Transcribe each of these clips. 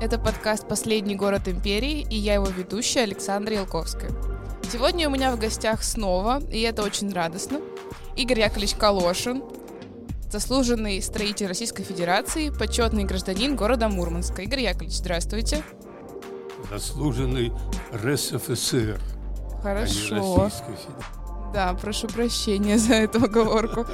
Это подкаст «Последний город империи» и я его ведущая Александра Ялковская. Сегодня у меня в гостях снова, и это очень радостно, Игорь Яковлевич Калошин, заслуженный строитель Российской Федерации, почетный гражданин города Мурманска. Игорь Яковлевич, здравствуйте. Заслуженный РСФСР. Хорошо. А не да, прошу прощения за эту оговорку.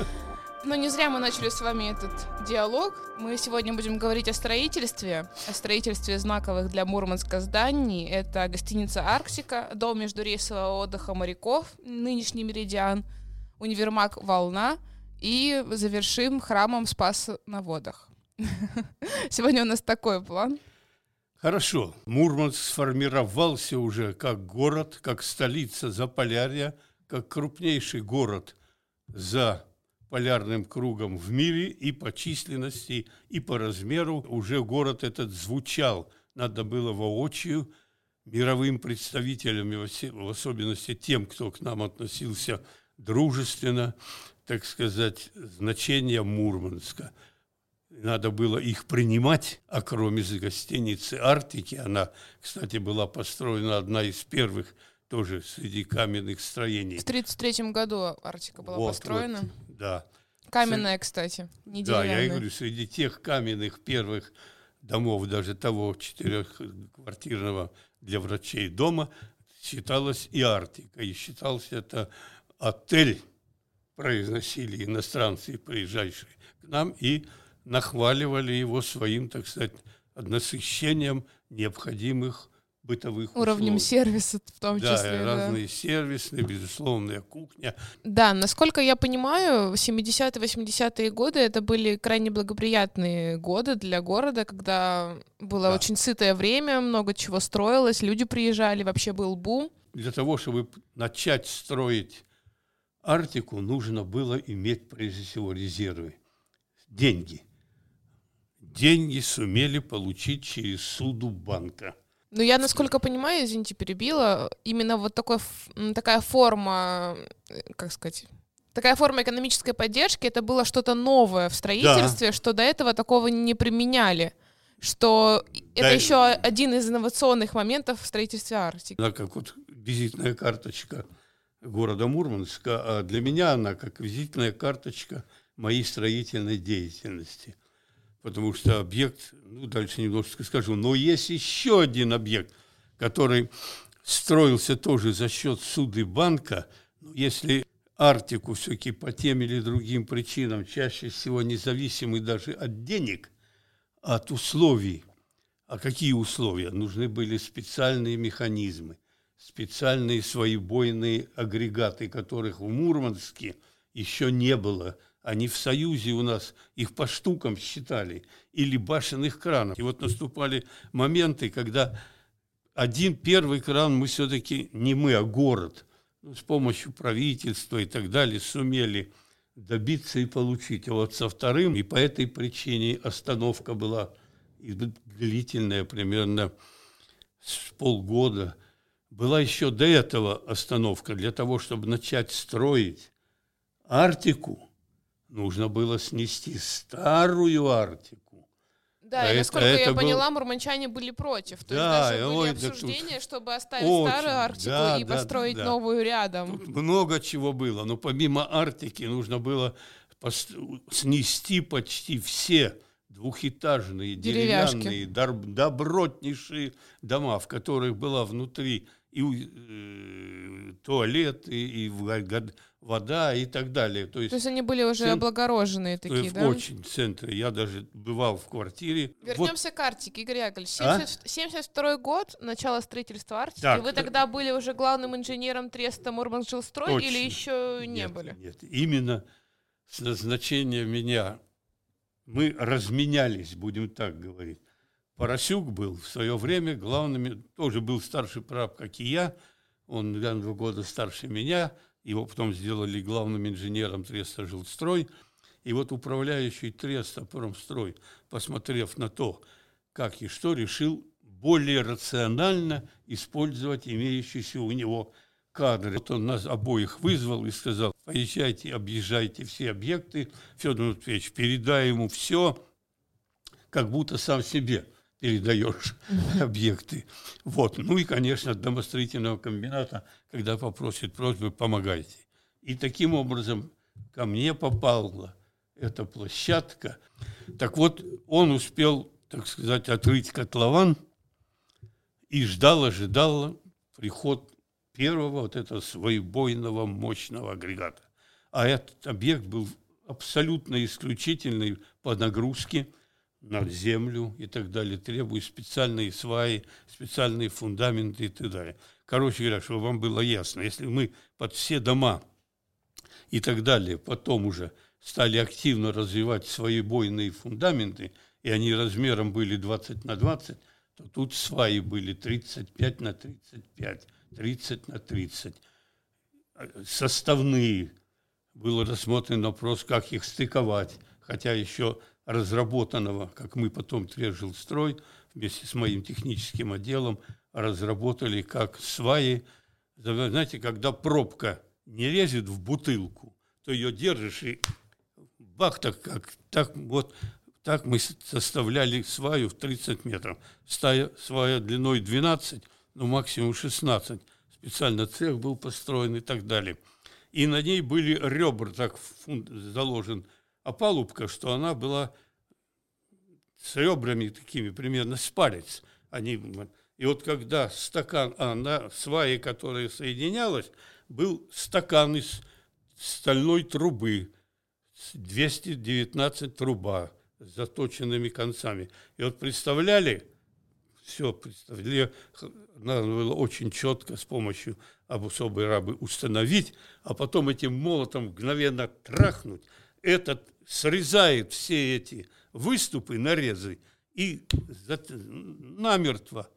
Но не зря мы начали с вами этот диалог. Мы сегодня будем говорить о строительстве, о строительстве знаковых для Мурманска зданий. Это гостиница «Арктика», дом междурейсового отдыха моряков, нынешний «Меридиан», универмаг «Волна» и завершим храмом Спаса на водах. Сегодня у нас такой план. Хорошо. Мурманск сформировался уже как город, как столица Заполярья, как крупнейший город за полярным кругом в мире и по численности, и по размеру. Уже город этот звучал. Надо было воочию мировым представителям, в особенности тем, кто к нам относился дружественно, так сказать, значение Мурманска. Надо было их принимать, а кроме гостиницы «Арктики», она, кстати, была построена одна из первых тоже среди каменных строений. В 1933 году «Арктика» была вот, построена. Вот. Да. Каменная, кстати, не Да, я и говорю, среди тех каменных первых домов, даже того четырехквартирного для врачей дома, считалась и Арктика. И считался это отель, произносили иностранцы, приезжающие к нам, и нахваливали его своим, так сказать, насыщением необходимых бытовых Уровнем условий. сервиса в том да, числе. Да, разные сервисные, безусловная кухня. Да, насколько я понимаю, 70-е, 80-е годы это были крайне благоприятные годы для города, когда было да. очень сытое время, много чего строилось, люди приезжали, вообще был бум. Для того, чтобы начать строить Арктику, нужно было иметь прежде всего резервы, деньги. Деньги сумели получить через суду банка – ну, я, насколько понимаю, извините, перебила, именно вот такой, такая форма, э, как сказать, такая форма экономической поддержки, это было что-то новое в строительстве, да. что до этого такого не применяли что да, это еще один из инновационных моментов в строительстве Арктики. Она как вот визитная карточка города Мурманска, а для меня она как визитная карточка моей строительной деятельности потому что объект, ну, дальше немножечко скажу, но есть еще один объект, который строился тоже за счет суды банка, если Арктику все-таки по тем или другим причинам, чаще всего независимый даже от денег, от условий. А какие условия? Нужны были специальные механизмы, специальные своебойные агрегаты, которых в Мурманске еще не было – они в Союзе у нас их по штукам считали, или башенных кранов. И вот наступали моменты, когда один первый кран мы все-таки, не мы, а город, ну, с помощью правительства и так далее, сумели добиться и получить. А вот со вторым, и по этой причине остановка была длительная, примерно с полгода. Была еще до этого остановка для того, чтобы начать строить Арктику – нужно было снести старую Арктику. Да, а и насколько это, я это поняла, был... мурманчане были против. То да, есть даже были обсуждения, чтобы оставить очень, старую Арктику да, и да, построить да, новую рядом. Тут много чего было, но помимо Арктики нужно было снести почти все двухэтажные, деревянные, добротнейшие дома, в которых была внутри и э, туалет, и, и вода и так далее. То есть, То есть они были уже центр, облагороженные такие, да? Очень в центре. Я даже бывал в квартире. Вернемся вот. к Арктике, Игорь Яковлевич. 70, а? 72 год, начало строительства Арктики. Так, Вы тогда были уже главным инженером Треста Мурмансжилстрой точно. или еще не нет, были? Нет, именно с назначения меня мы разменялись, будем так говорить. Поросюк был в свое время главным, тоже был старший прав, как и я, он на два года старше меня, его потом сделали главным инженером Треста Жилстрой. И вот управляющий Треста Промстрой, посмотрев на то, как и что, решил более рационально использовать имеющиеся у него кадры. Вот он нас обоих вызвал и сказал, поезжайте, объезжайте все объекты. Федор Матвеевич, передай ему все, как будто сам себе передаешь объекты. Вот. Ну и, конечно, от домостроительного комбината, когда попросят просьбы, помогайте. И таким образом ко мне попала эта площадка. Так вот, он успел, так сказать, отрыть котлован и ждал, ожидал приход первого вот этого своебойного мощного агрегата. А этот объект был абсолютно исключительный по нагрузке – на землю и так далее, требует специальные сваи, специальные фундаменты и так далее. Короче говоря, чтобы вам было ясно, если мы под все дома и так далее потом уже стали активно развивать свои бойные фундаменты, и они размером были 20 на 20, то тут сваи были 35 на 35, 30 на 30. Составные. Был рассмотрен вопрос, как их стыковать, хотя еще разработанного, как мы потом Твержилстрой вместе с моим техническим отделом разработали как сваи. Знаете, когда пробка не лезет в бутылку, то ее держишь и бах, так как так вот так мы составляли сваю в 30 метров. Стая, свая длиной 12, ну максимум 16. Специально цех был построен и так далее. И на ней были ребра, так заложен опалубка, что она была с ребрами такими примерно с палец. Они, и вот когда стакан, а на свае, которая соединялась, был стакан из стальной трубы, 219 труба с заточенными концами. И вот представляли, все представляли, надо было очень четко с помощью особой рабы установить, а потом этим молотом мгновенно трахнуть – этот срезает все эти выступы, нарезы, и намертво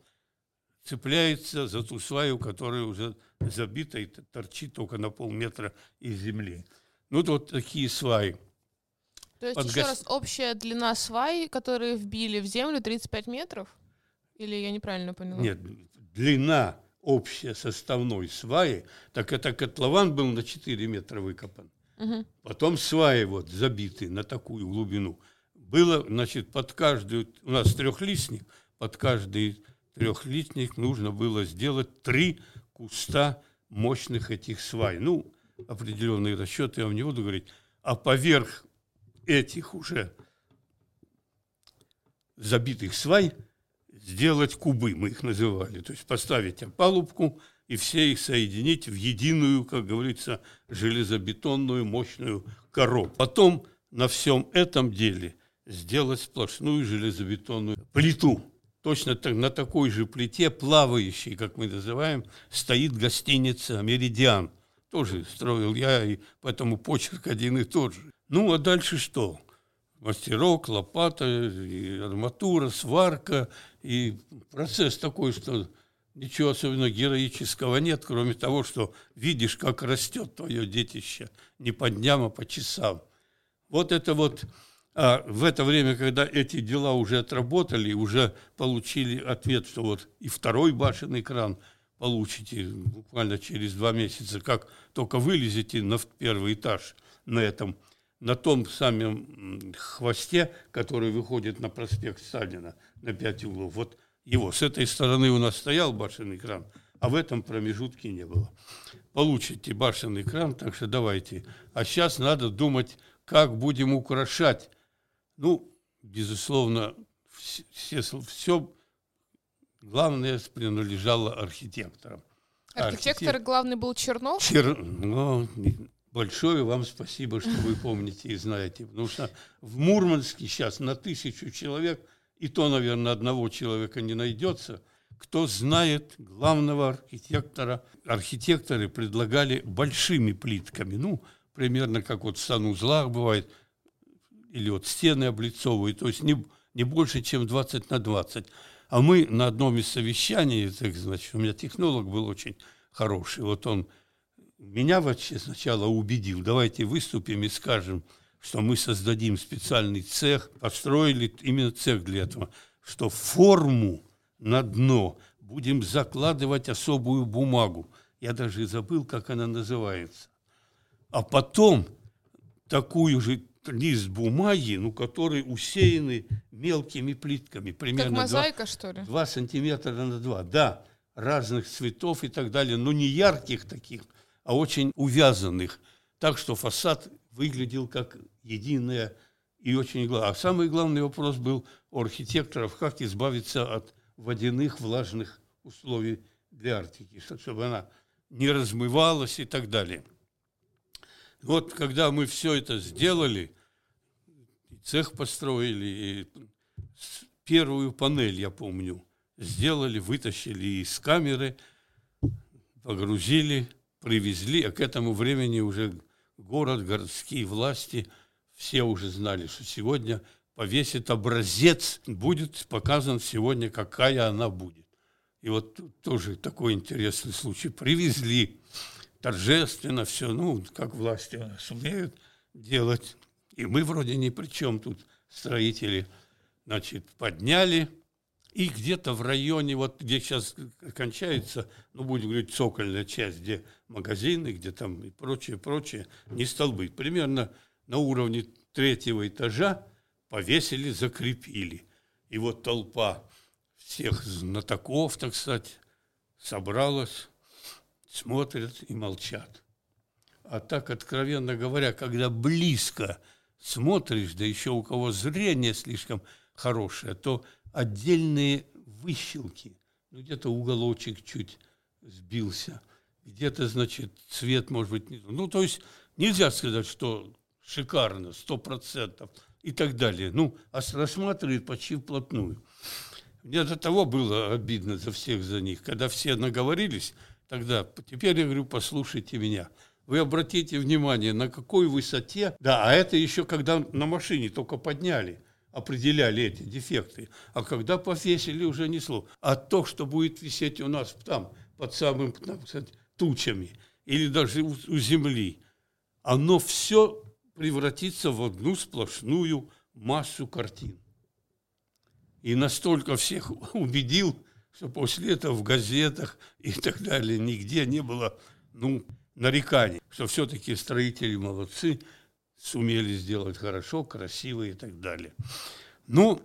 цепляется за ту сваю, которая уже забита и торчит только на полметра из земли. Ну, вот такие сваи. То есть, Под еще раз, общая длина сваи, которые вбили в землю, 35 метров? Или я неправильно поняла? Нет, длина общая составной сваи, так это котлован был на 4 метра выкопан. Угу. Потом сваи вот забиты на такую глубину. Было, значит, под каждую, у нас трехлистник, под каждый трехлистник нужно было сделать три куста мощных этих свай. Ну, определенные расчеты я вам не буду говорить. А поверх этих уже забитых свай сделать кубы, мы их называли. То есть поставить опалубку – и все их соединить в единую, как говорится, железобетонную мощную коробку. Потом на всем этом деле сделать сплошную железобетонную плиту. Точно так, на такой же плите, плавающей, как мы называем, стоит гостиница «Меридиан». Тоже строил я, и поэтому почерк один и тот же. Ну, а дальше что? Мастерок, лопата, арматура, сварка. И процесс такой, что ничего особенно героического нет, кроме того, что видишь, как растет твое детище не по дням, а по часам. Вот это вот а в это время, когда эти дела уже отработали, уже получили ответ, что вот и второй башенный кран получите буквально через два месяца, как только вылезете на первый этаж на этом, на том самом хвосте, который выходит на проспект Сталина на пять углов. Вот его. С этой стороны у нас стоял башенный кран, а в этом промежутке не было. Получите башенный кран, так что давайте. А сейчас надо думать, как будем украшать. Ну, безусловно, все, все главное принадлежало архитекторам. Архитектор Архитек... главный был Чернов? Чер... Ну, большое вам спасибо, что вы помните и знаете. Потому что в Мурманске сейчас на тысячу человек – и то, наверное, одного человека не найдется, кто знает главного архитектора. Архитекторы предлагали большими плитками, ну, примерно как вот в санузлах бывает, или вот стены облицовывают, то есть не, не больше, чем 20 на 20. А мы на одном из совещаний, так, значит, у меня технолог был очень хороший, вот он меня вообще сначала убедил, давайте выступим и скажем – что мы создадим специальный цех, построили именно цех для этого, что форму на дно будем закладывать особую бумагу. Я даже забыл, как она называется. А потом такую же, лист бумаги, ну, который усеяны мелкими плитками. Примерно как мозаика, 2, что ли? 2 сантиметра на 2, да, разных цветов и так далее, но не ярких таких, а очень увязанных, так что фасад выглядел как единое и очень главное. А самый главный вопрос был у архитекторов, как избавиться от водяных влажных условий для Арктики, чтобы она не размывалась и так далее. Вот когда мы все это сделали, цех построили, и первую панель, я помню, сделали, вытащили из камеры, погрузили, привезли, а к этому времени уже город, городские власти, все уже знали, что сегодня повесит образец, будет показан сегодня, какая она будет. И вот тоже такой интересный случай. Привезли торжественно все, ну, как власти сумеют делать. И мы вроде ни при чем тут, строители, значит, подняли, и где-то в районе, вот где сейчас кончается, ну, будем говорить, цокольная часть, где магазины, где там и прочее, прочее, не столбы. Примерно на уровне третьего этажа повесили, закрепили. И вот толпа всех знатоков, так сказать, собралась, смотрят и молчат. А так, откровенно говоря, когда близко смотришь, да еще у кого зрение слишком хорошее, то отдельные выщелки, ну, где-то уголочек чуть сбился, где-то, значит, цвет, может быть, не... Ну, то есть нельзя сказать, что шикарно, сто процентов и так далее. Ну, а рассматривает почти вплотную. Мне до того было обидно за всех за них, когда все наговорились, тогда, теперь я говорю, послушайте меня. Вы обратите внимание, на какой высоте, да, а это еще когда на машине только подняли, определяли эти дефекты, а когда повесили, уже несло. А то, что будет висеть у нас там, под самым, там, кстати, тучами, или даже у, у земли, оно все превратится в одну сплошную массу картин. И настолько всех убедил, что после этого в газетах и так далее нигде не было ну, нареканий, что все-таки строители молодцы, сумели сделать хорошо, красиво и так далее. Ну,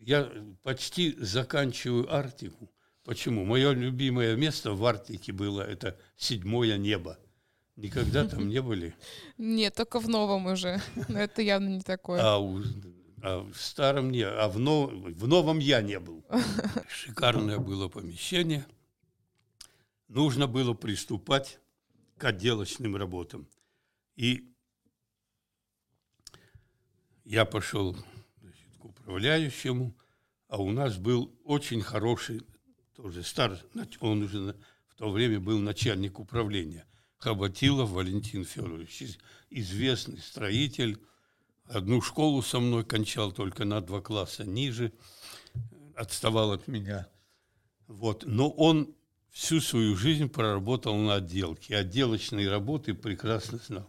я почти заканчиваю Арктику. Почему? Мое любимое место в Арктике было это седьмое небо. Никогда там не были? Нет, только в новом уже. Но это явно не такое. А, у, а в старом не, а в, нов, в новом я не был. Шикарное было помещение. Нужно было приступать к отделочным работам. И я пошел значит, к управляющему, а у нас был очень хороший, тоже стар, он уже в то время был начальник управления, Хоботилов Валентин Федорович, известный строитель, одну школу со мной кончал только на два класса ниже, отставал от меня. Вот. Но он всю свою жизнь проработал на отделке. Отделочные работы прекрасно знал.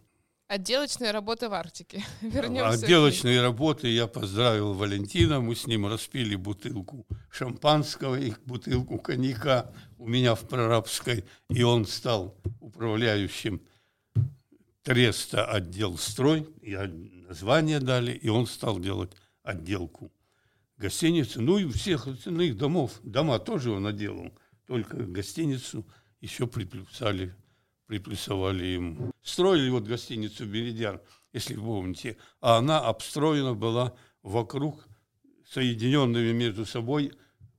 Отделочные работы в Арктике. Вернемся. Отделочные работы я поздравил Валентина, мы с ним распили бутылку шампанского и бутылку коньяка у меня в прорабской, и он стал управляющим Треста отдел строй, и название дали, и он стал делать отделку гостиницы, ну и всех остальных домов. Дома тоже он отделал, только гостиницу еще приплюсали приплюсовали ему. Строили вот гостиницу «Беридян», если помните, а она обстроена была вокруг соединенными между собой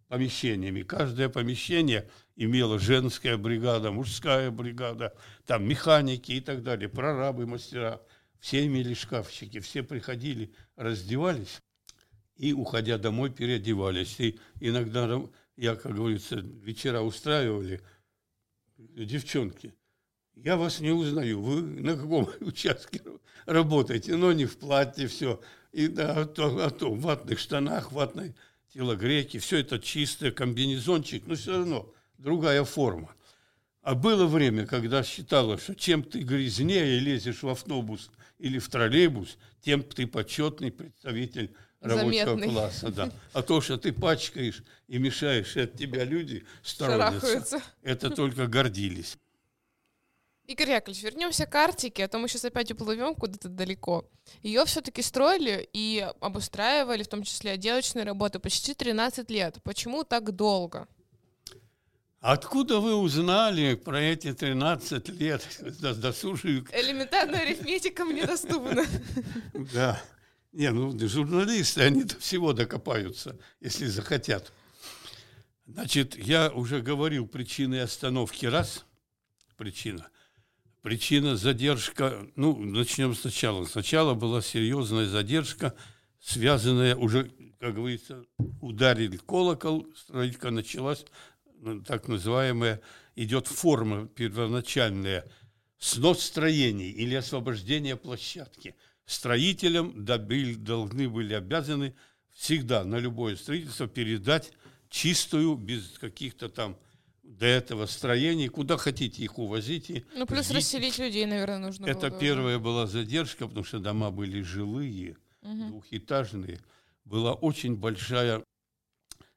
помещениями. Каждое помещение имело женская бригада, мужская бригада, там механики и так далее, прорабы, мастера. Все имели шкафчики, все приходили, раздевались и, уходя домой, переодевались. И иногда, я, как говорится, вечера устраивали девчонки – я вас не узнаю, вы на каком участке работаете, но не в платье все, и да, а то, а то в ватных штанах, ватной телогрейке, все это чистое, комбинезончик, но все равно другая форма. А было время, когда считалось, что чем ты грязнее лезешь в автобус или в троллейбус, тем ты почетный представитель рабочего Заметный. класса. Да. А то, что ты пачкаешь и мешаешь, от тебя люди сторонятся. Это только гордились. Игорь Яковлевич, вернемся к Арктике, а то мы сейчас опять уплывем куда-то далеко. Ее все-таки строили и обустраивали, в том числе отделочные работы, почти 13 лет. Почему так долго? Откуда вы узнали про эти 13 лет досужие? Элементарная арифметика мне доступна. Да. Не, ну журналисты, они до всего докопаются, если захотят. Значит, я уже говорил причины остановки раз, причина. Причина задержка, ну, начнем сначала. Сначала была серьезная задержка, связанная уже, как говорится, ударили колокол, стройка началась, ну, так называемая, идет форма первоначальная, снос строений или освобождение площадки. Строителям должны были обязаны всегда на любое строительство передать чистую, без каких-то там до этого строений, куда хотите их увозите. Ну, плюс ждите. расселить людей, наверное, нужно Это было. первая была задержка, потому что дома были жилые, угу. двухэтажные. Была очень большая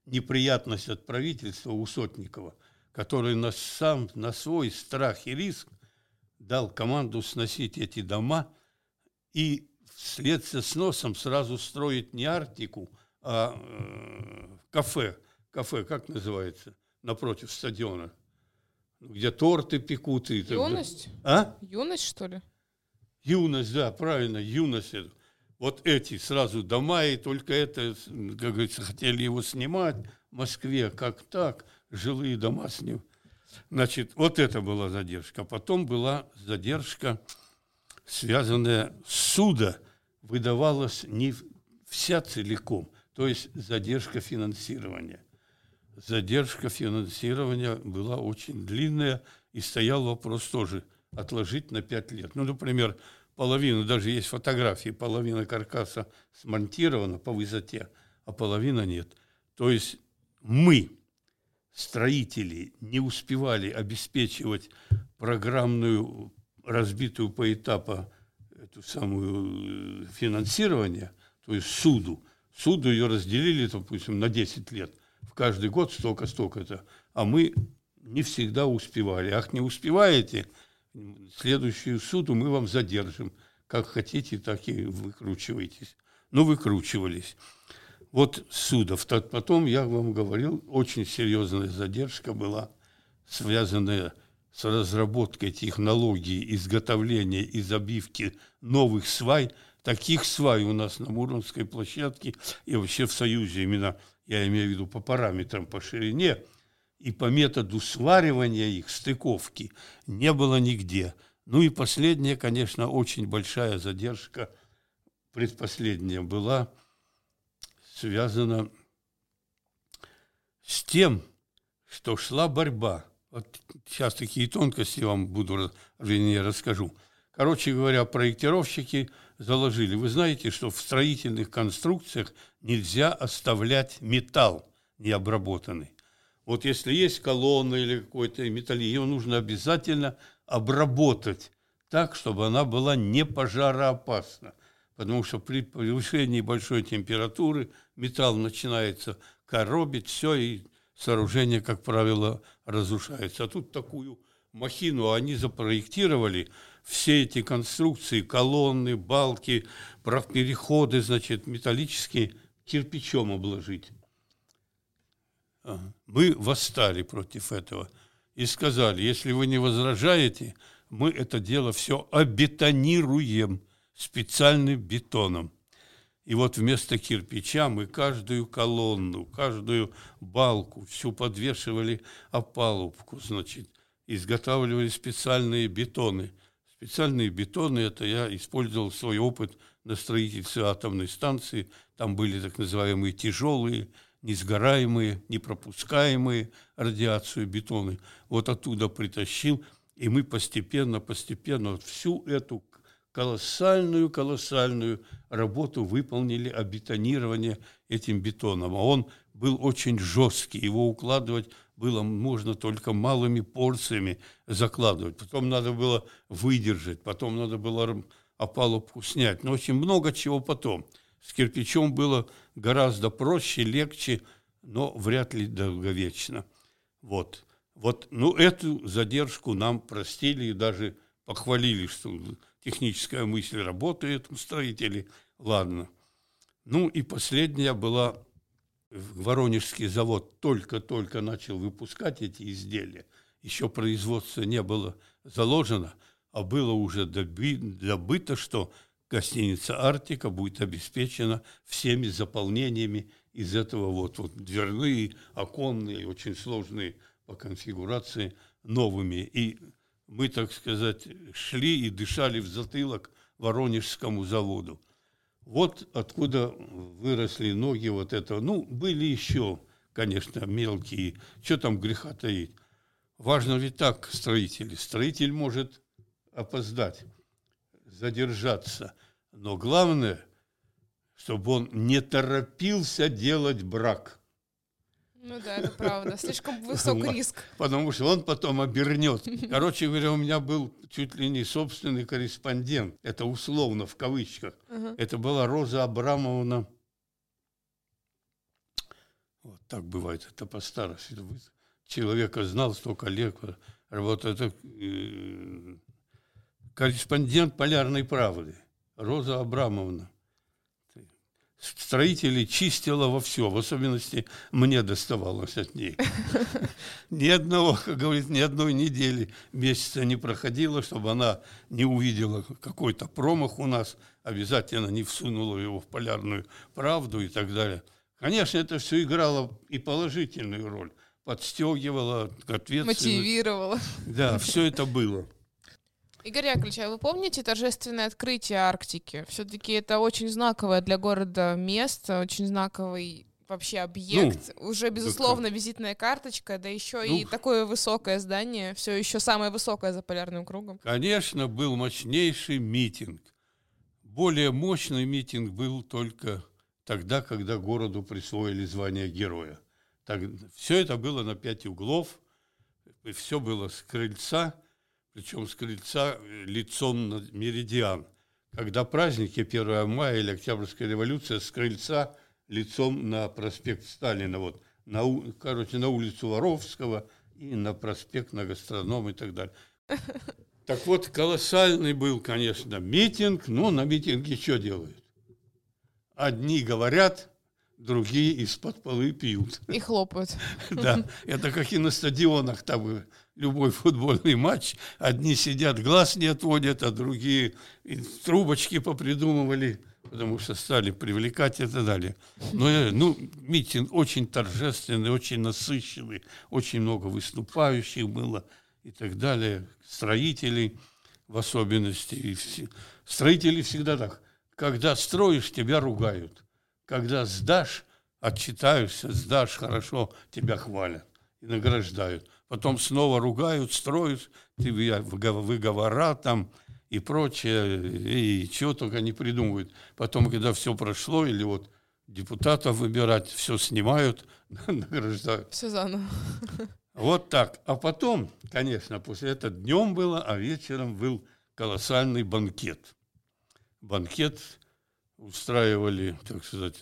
неприятность от правительства у Сотникова, который на, сам, на свой страх и риск дал команду сносить эти дома и вслед со сносом сразу строить не Арктику, а э, кафе. Кафе, как называется? Напротив стадиона, где торты пекут. И Юность? А? Юность, что ли? Юность, да, правильно, юность. Вот эти сразу дома, и только это, как говорится, хотели его снимать в Москве, как так, жилые дома с ним. Значит, вот это была задержка. Потом была задержка, связанная с суда, выдавалась не вся целиком, то есть задержка финансирования задержка финансирования была очень длинная, и стоял вопрос тоже отложить на пять лет. Ну, например, половина, даже есть фотографии, половина каркаса смонтирована по высоте, а половина нет. То есть мы, строители, не успевали обеспечивать программную, разбитую по этапу эту самую э, финансирование, то есть суду. Суду ее разделили, допустим, на 10 лет – каждый год столько-столько-то, а мы не всегда успевали. Ах, не успеваете, следующую суду мы вам задержим. Как хотите, так и выкручивайтесь. Ну, выкручивались. Вот судов. Потом, я вам говорил, очень серьезная задержка была, связанная с разработкой технологии изготовления и забивки новых свай. Таких свай у нас на Муромской площадке и вообще в Союзе именно я имею в виду по параметрам, по ширине, и по методу сваривания их, стыковки, не было нигде. Ну и последняя, конечно, очень большая задержка, предпоследняя была связана с тем, что шла борьба. Вот сейчас такие тонкости вам буду, вернее, расскажу. Короче говоря, проектировщики – заложили. Вы знаете, что в строительных конструкциях нельзя оставлять металл необработанный. Вот если есть колонна или какой-то металл, ее нужно обязательно обработать так, чтобы она была не пожароопасна. Потому что при повышении большой температуры металл начинается коробить, все, и сооружение, как правило, разрушается. А тут такую махину они запроектировали, все эти конструкции, колонны, балки, переходы, значит, металлические, кирпичом обложить. Мы восстали против этого и сказали, если вы не возражаете, мы это дело все обетонируем специальным бетоном. И вот вместо кирпича мы каждую колонну, каждую балку, всю подвешивали опалубку, значит, изготавливали специальные бетоны – Специальные бетоны, это я использовал свой опыт на строительстве атомной станции. Там были так называемые тяжелые, несгораемые, непропускаемые радиацию бетоны. Вот оттуда притащил, и мы постепенно, постепенно вот всю эту колоссальную, колоссальную работу выполнили обетонирование этим бетоном. А он был очень жесткий, его укладывать было можно только малыми порциями закладывать. Потом надо было выдержать, потом надо было опалубку снять. Но очень много чего потом. С кирпичом было гораздо проще, легче, но вряд ли долговечно. Вот. Вот, ну, эту задержку нам простили и даже похвалили, что техническая мысль работает у строителей. Ладно. Ну и последняя была, Воронежский завод только-только начал выпускать эти изделия. Еще производство не было заложено, а было уже добыто, что гостиница «Арктика» будет обеспечена всеми заполнениями из этого вот, вот дверные, оконные, очень сложные по конфигурации, новыми. И мы, так сказать, шли и дышали в затылок Воронежскому заводу. Вот откуда выросли ноги вот этого. Ну, были еще, конечно, мелкие. Что там греха таить? Важно ведь так строитель. Строитель может опоздать, задержаться. Но главное, чтобы он не торопился делать брак. Ну да, это правда. Слишком высок риск. Потому что он потом обернет. Короче говоря, у меня был чуть ли не собственный корреспондент. Это условно, в кавычках. Uh-huh. Это была Роза Абрамовна. Вот так бывает, это по старости. Человека знал, столько лет работает. Это э, корреспондент «Полярной правды» Роза Абрамовна строителей чистила во все, в особенности мне доставалось от ней. Ни одного, как говорит, ни одной недели, месяца не проходило, чтобы она не увидела какой-то промах у нас, обязательно не всунула его в полярную правду и так далее. Конечно, это все играло и положительную роль, подстегивало к ответственности. Мотивировало. Да, все это было. Игорь Яковлевич, а вы помните торжественное открытие Арктики? Все-таки это очень знаковое для города место, очень знаковый вообще объект. Ну, Уже, безусловно, да, визитная карточка, да еще ну, и такое высокое здание, все еще самое высокое за полярным кругом. Конечно, был мощнейший митинг. Более мощный митинг был только тогда, когда городу присвоили звание героя. Так, все это было на пять углов, все было с крыльца – причем с крыльца э, лицом на меридиан. Когда праздники 1 мая или Октябрьская революция с крыльца лицом на проспект Сталина, вот, на, короче, на улицу Воровского и на проспект на гастроном и так далее. Так вот, колоссальный был, конечно, митинг, но на митинге что делают? Одни говорят, другие из-под полы пьют. И хлопают. Да, это как и на стадионах, там любой футбольный матч. Одни сидят, глаз не отводят, а другие трубочки попридумывали, потому что стали привлекать и так далее. Но, э, ну, митинг очень торжественный, очень насыщенный, очень много выступающих было и так далее, строителей в особенности. И все. Строители всегда так. Когда строишь, тебя ругают когда сдашь, отчитаешься, сдашь хорошо, тебя хвалят и награждают. Потом снова ругают, строят, ты выговора там и прочее, и чего только не придумывают. Потом, когда все прошло, или вот депутатов выбирать, все снимают, награждают. Все заново. Вот так. А потом, конечно, после этого днем было, а вечером был колоссальный банкет. Банкет устраивали, так сказать,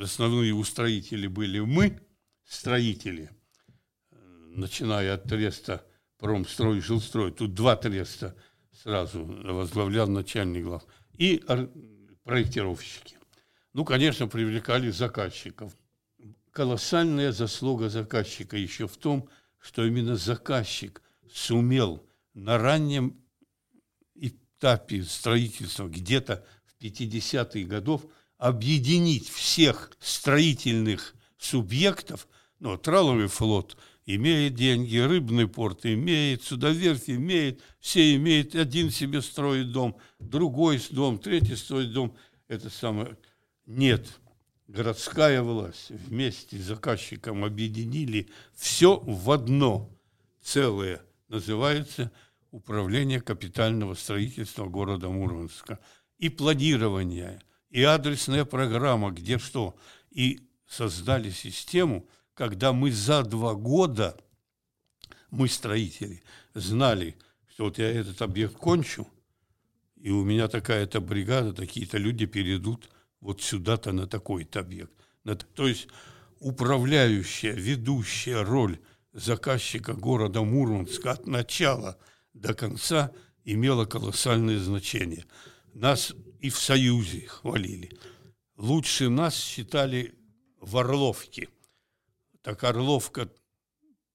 основные устроители были мы, строители, начиная от треста промстрой, жилстрой, тут два треста сразу возглавлял начальник глав, и проектировщики. Ну, конечно, привлекали заказчиков. Колоссальная заслуга заказчика еще в том, что именно заказчик сумел на раннем этапе строительства где-то 50-х годов объединить всех строительных субъектов, ну, траловый флот имеет деньги, рыбный порт имеет, судоверфь имеет, все имеют, один себе строит дом, другой дом, третий строит дом. Это самое... Нет, городская власть вместе с заказчиком объединили все в одно целое. Называется управление капитального строительства города Мурманска и планирование, и адресная программа, где что. И создали систему, когда мы за два года, мы строители, знали, что вот я этот объект кончу, и у меня такая-то бригада, такие-то люди перейдут вот сюда-то на такой-то объект. То есть управляющая, ведущая роль заказчика города Мурманска от начала до конца имело колоссальное значение. Нас и в Союзе хвалили. Лучше нас считали в Орловке. Так Орловка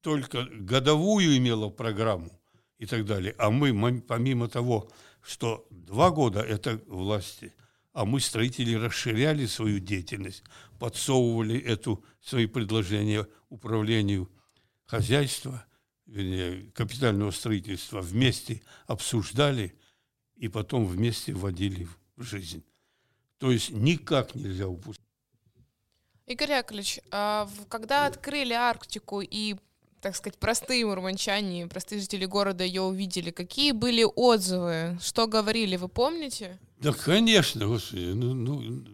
только годовую имела программу и так далее. А мы, помимо того, что два года это власти, а мы, строители, расширяли свою деятельность, подсовывали эту, свои предложения управлению хозяйства, вернее, капитального строительства, вместе обсуждали и потом вместе вводили в жизнь. То есть никак нельзя упустить. Игорь Яковлевич, а когда открыли Арктику и так сказать, простые урманчане, простые жители города ее увидели. Какие были отзывы? Что говорили, вы помните? Да, конечно, господи. Ну, ну,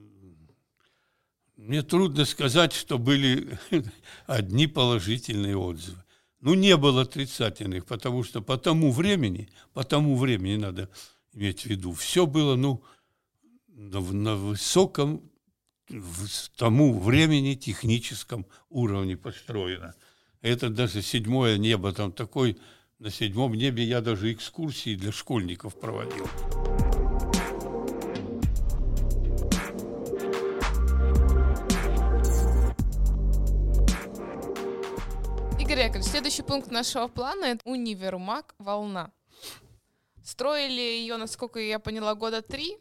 мне трудно сказать, что были одни положительные отзывы. Ну, не было отрицательных, потому что по тому времени, по тому времени надо иметь в виду, все было, ну, на, на высоком, в тому времени техническом уровне построено. Это даже седьмое небо, там такой, на седьмом небе я даже экскурсии для школьников проводил. Игорь Яковлевич, следующий пункт нашего плана – это универмаг «Волна». Строили ее, насколько я поняла, года три,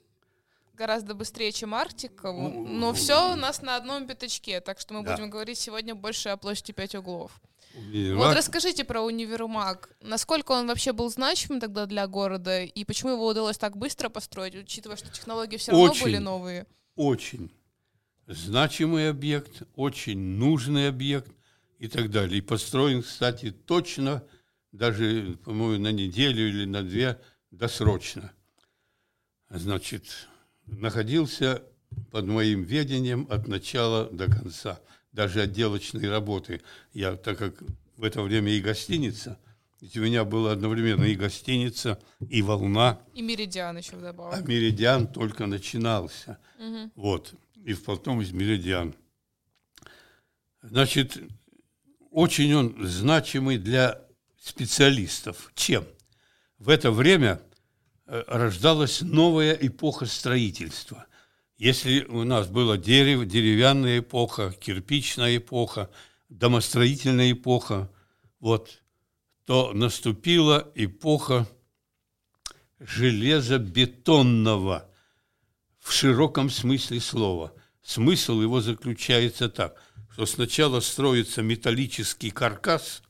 гораздо быстрее, чем Арктика, но все у нас на одном пятачке, так что мы да. будем говорить сегодня больше о площади пять углов. Универмаг. Вот расскажите про универмаг. Насколько он вообще был значимым тогда для города, и почему его удалось так быстро построить, учитывая, что технологии все равно очень, были новые? Очень значимый объект, очень нужный объект и так далее. И построен, кстати, точно, даже, по-моему, на неделю или на две досрочно. Значит, находился под моим ведением от начала до конца – даже отделочные работы. Я, так как в это время и гостиница, ведь у меня было одновременно и гостиница, и волна. И меридиан еще вдобавок. А меридиан только начинался. Угу. Вот. И потом из меридиан. Значит, очень он значимый для специалистов. Чем? В это время рождалась новая эпоха строительства – если у нас была дерево, деревянная эпоха, кирпичная эпоха, домостроительная эпоха, вот, то наступила эпоха железобетонного в широком смысле слова. Смысл его заключается так, что сначала строится металлический каркас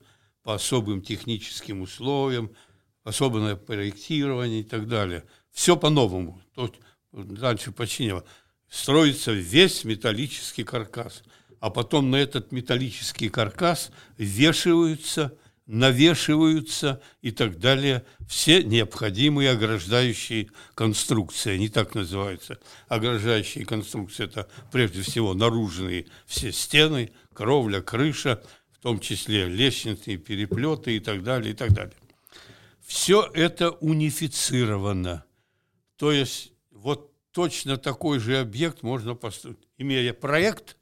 по особым техническим условиям, особенное проектирование и так далее. Все по-новому. То раньше починило, строится весь металлический каркас, а потом на этот металлический каркас вешиваются, навешиваются и так далее все необходимые ограждающие конструкции. Они так называются. Ограждающие конструкции – это прежде всего наружные все стены, кровля, крыша, в том числе лестницы, переплеты и так далее, и так далее. Все это унифицировано. То есть вот точно такой же объект можно, имея проект,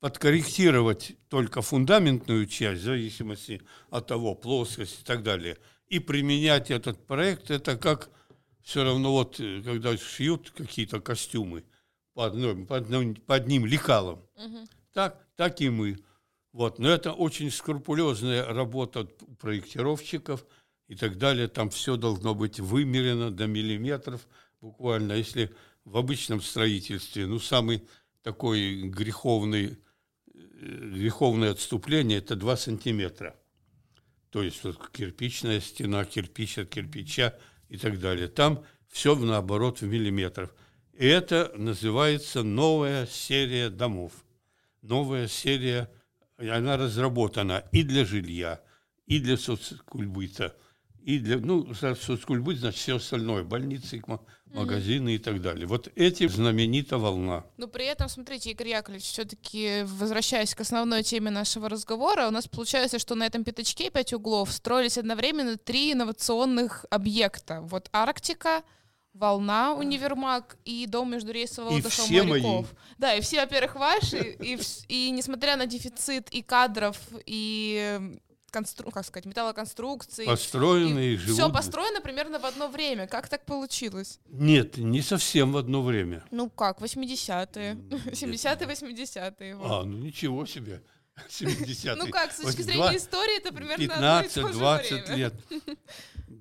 подкорректировать только фундаментную часть, в зависимости от того, плоскость и так далее, и применять этот проект, это как все равно вот, э, когда шьют какие-то костюмы под, ну, под, ну, под ним лекалом, угу. так, так и мы. Вот. Но это очень скрупулезная работа проектировщиков и так далее. Там все должно быть вымерено до миллиметров – буквально, если в обычном строительстве, ну, самый такой греховный, э, греховное отступление – это 2 сантиметра. То есть вот кирпичная стена, кирпич от кирпича и так далее. Там все наоборот в миллиметрах. И это называется новая серия домов. Новая серия, она разработана и для жилья, и для соцкульбыта, и для, ну, соцкульбыт, значит, все остальное, больницы, магазины и так далее. Вот эти знаменита волна. Но при этом, смотрите, Игорь Яковлевич, все-таки возвращаясь к основной теме нашего разговора, у нас получается, что на этом пятачке пять углов строились одновременно три инновационных объекта. Вот Арктика, Волна, универмаг и дом междурейсового отдыха моряков. Мои. Да, и все, во-первых, ваши, и, и несмотря на дефицит и кадров, и констру... как сказать, металлоконструкций. Построенные, живут. Все построено примерно в одно время. Как так получилось? Нет, не совсем в одно время. Ну как, 80-е, 70-е, 80-е. А, ну ничего себе. 70 Ну как, с точки зрения истории, это примерно 15-20 лет.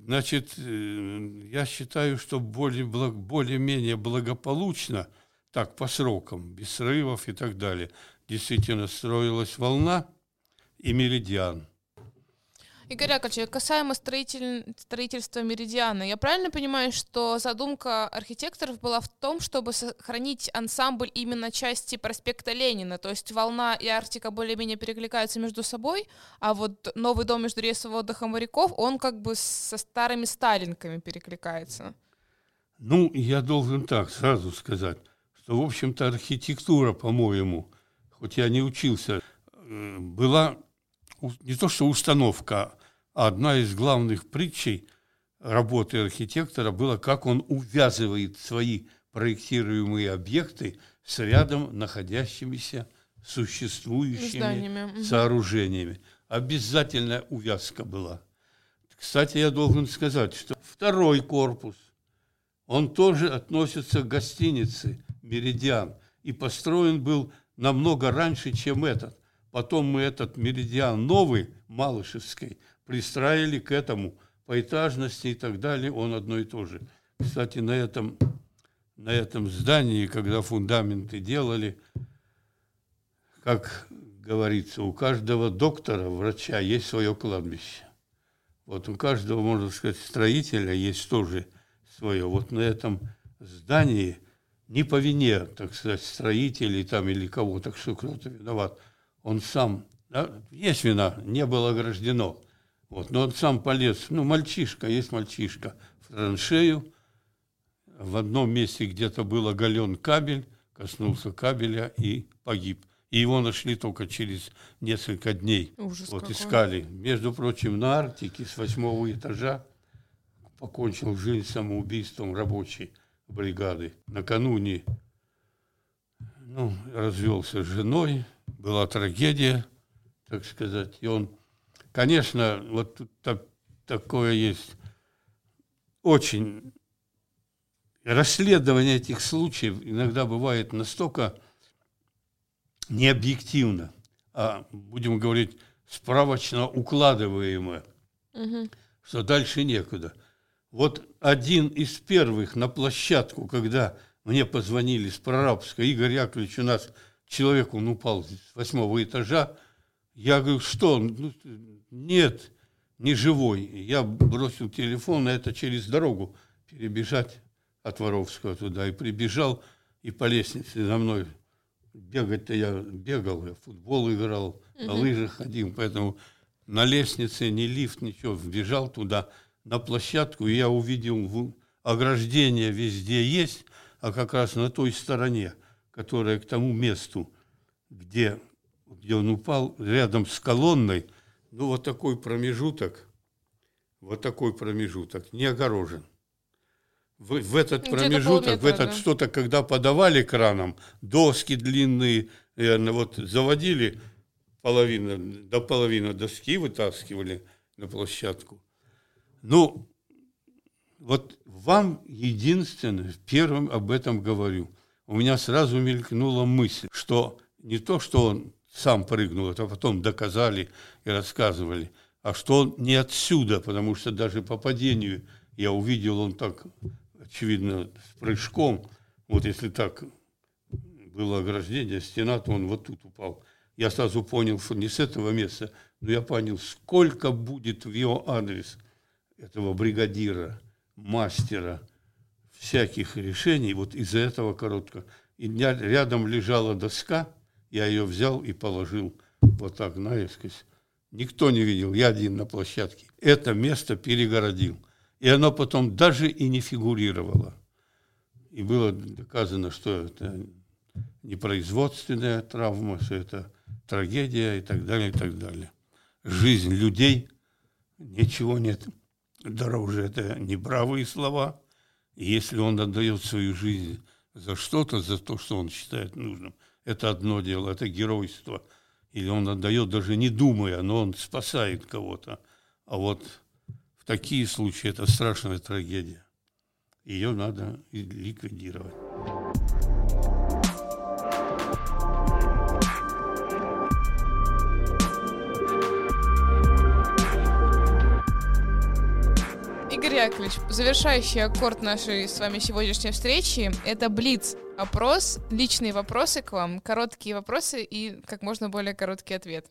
Значит, э, я считаю, что более, более-менее благополучно, так, по срокам, без срывов и так далее, действительно строилась волна и меридиан. Игорь Яковлевич, касаемо строитель... строительства Меридиана, я правильно понимаю, что задумка архитекторов была в том, чтобы сохранить ансамбль именно части проспекта Ленина, то есть Волна и Арктика более-менее перекликаются между собой, а вот новый дом между рейсовым отдыхом моряков, он как бы со старыми сталинками перекликается. Ну, я должен так сразу сказать, что, в общем-то, архитектура, по-моему, хоть я не учился, э, была не то что установка, одна из главных притчей работы архитектора была, как он увязывает свои проектируемые объекты с рядом находящимися существующими Зданиями. сооружениями. Обязательная увязка была. Кстати, я должен сказать, что второй корпус, он тоже относится к гостинице «Меридиан» и построен был намного раньше, чем этот. Потом мы этот «Меридиан» новый, Малышевский, пристраивали к этому по этажности и так далее, он одно и то же. Кстати, на этом, на этом здании, когда фундаменты делали, как говорится, у каждого доктора, врача есть свое кладбище. Вот у каждого, можно сказать, строителя есть тоже свое. Вот на этом здании не по вине, так сказать, строителей там или кого, так что кто-то виноват. Он сам, да, есть вина, не было ограждено – вот, но он сам полез, ну, мальчишка, есть мальчишка, в траншею. В одном месте где-то был оголен кабель, коснулся кабеля и погиб. И его нашли только через несколько дней. Ужас вот какой. искали. Между прочим, на Арктике с восьмого этажа покончил жизнь самоубийством рабочей бригады. Накануне ну, развелся с женой, была трагедия, так сказать, и он Конечно, вот так, такое есть очень расследование этих случаев иногда бывает настолько необъективно, а будем говорить справочно укладываемое, угу. что дальше некуда. Вот один из первых на площадку, когда мне позвонили с Прорабска, Игорь Яковлевич, у нас человек, он упал с восьмого этажа, я говорю, что? Ну, нет, не живой. Я бросил телефон, а это через дорогу перебежать от Воровского туда. И прибежал, и по лестнице за мной. Бегать-то я бегал, я футбол играл, угу. на лыжах ходил, поэтому на лестнице ни лифт, ничего. Вбежал туда на площадку, и я увидел ограждение везде есть, а как раз на той стороне, которая к тому месту, где, где он упал, рядом с колонной – ну, вот такой промежуток, вот такой промежуток не огорожен. В, в этот промежуток, в этот да. что-то, когда подавали краном, доски длинные, наверное, вот заводили половину, до половины доски вытаскивали на площадку. Ну, вот вам единственное, первым об этом говорю. У меня сразу мелькнула мысль, что не то, что он сам прыгнул, это потом доказали и рассказывали, а что он не отсюда, потому что даже по падению я увидел, он так, очевидно, с прыжком, вот если так было ограждение, стена, то он вот тут упал. Я сразу понял, что не с этого места, но я понял, сколько будет в его адрес этого бригадира, мастера, всяких решений, вот из-за этого короткого. И рядом лежала доска – я ее взял и положил вот так наискось. Никто не видел, я один на площадке. Это место перегородил. И оно потом даже и не фигурировало. И было доказано, что это не производственная травма, что это трагедия и так далее, и так далее. Жизнь людей, ничего нет дороже. Это не бравые слова. И если он отдает свою жизнь за что-то, за то, что он считает нужным – это одно дело, это геройство. или он отдает даже не думая, но он спасает кого-то. А вот в такие случаи это страшная трагедия. Ее надо ликвидировать. Игорь Яковлевич, завершающий аккорд нашей с вами сегодняшней встречи — это Блиц. Опрос, личные вопросы к вам, короткие вопросы и как можно более короткий ответ.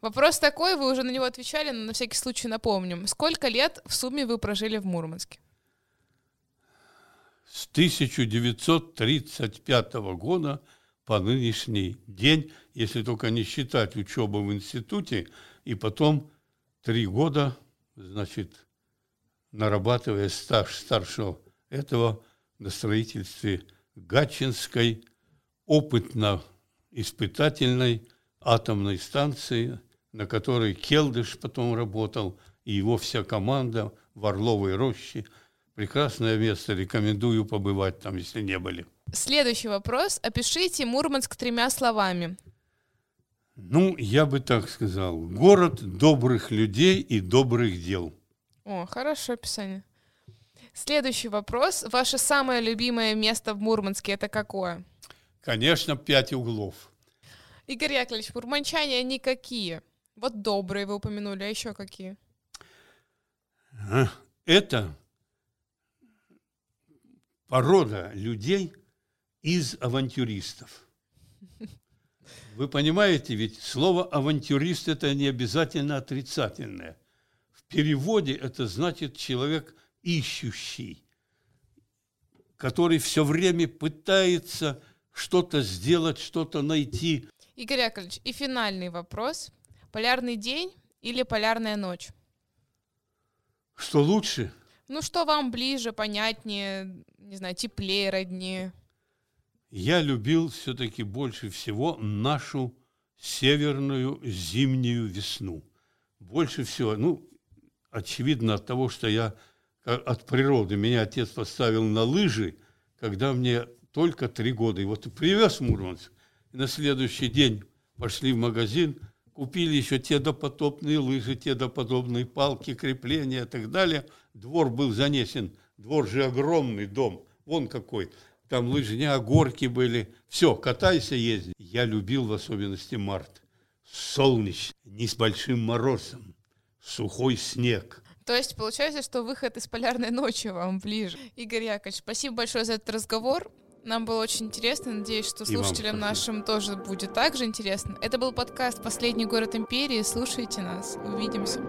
Вопрос такой, вы уже на него отвечали, но на всякий случай напомним. Сколько лет в сумме вы прожили в Мурманске? С 1935 года по нынешний день, если только не считать учебу в институте, и потом три года, значит, нарабатывая стаж старшего этого на строительстве Гатчинской опытно-испытательной атомной станции, на которой Келдыш потом работал, и его вся команда в Орловой роще. Прекрасное место, рекомендую побывать там, если не были. Следующий вопрос. Опишите Мурманск тремя словами. Ну, я бы так сказал. Город добрых людей и добрых дел. О, хорошее описание. Следующий вопрос. Ваше самое любимое место в Мурманске это какое? Конечно, пять углов. Игорь Яковлевич, мурманчане они какие? Вот добрые вы упомянули, а еще какие? Это порода людей из авантюристов. Вы понимаете, ведь слово авантюрист это не обязательно отрицательное. В переводе это значит человек ищущий, который все время пытается что-то сделать, что-то найти. Игорь Яковлевич, и финальный вопрос. Полярный день или полярная ночь? Что лучше? Ну, что вам ближе, понятнее, не знаю, теплее, роднее? Я любил все-таки больше всего нашу северную зимнюю весну. Больше всего, ну, очевидно от того, что я от природы. Меня отец поставил на лыжи, когда мне только три года. И вот привез в Мурманск. И на следующий день пошли в магазин, купили еще те допотопные лыжи, те доподобные палки, крепления и так далее. Двор был занесен. Двор же огромный дом. Вон какой. Там лыжня, горки были. Все, катайся, езди. Я любил в особенности март. Солнечный, не с большим морозом. Сухой снег – то есть получается, что выход из полярной ночи вам ближе. Игорь Яковлевич, спасибо большое за этот разговор. Нам было очень интересно. Надеюсь, что слушателям нашим тоже будет так же интересно. Это был подкаст «Последний город империи». Слушайте нас. Увидимся.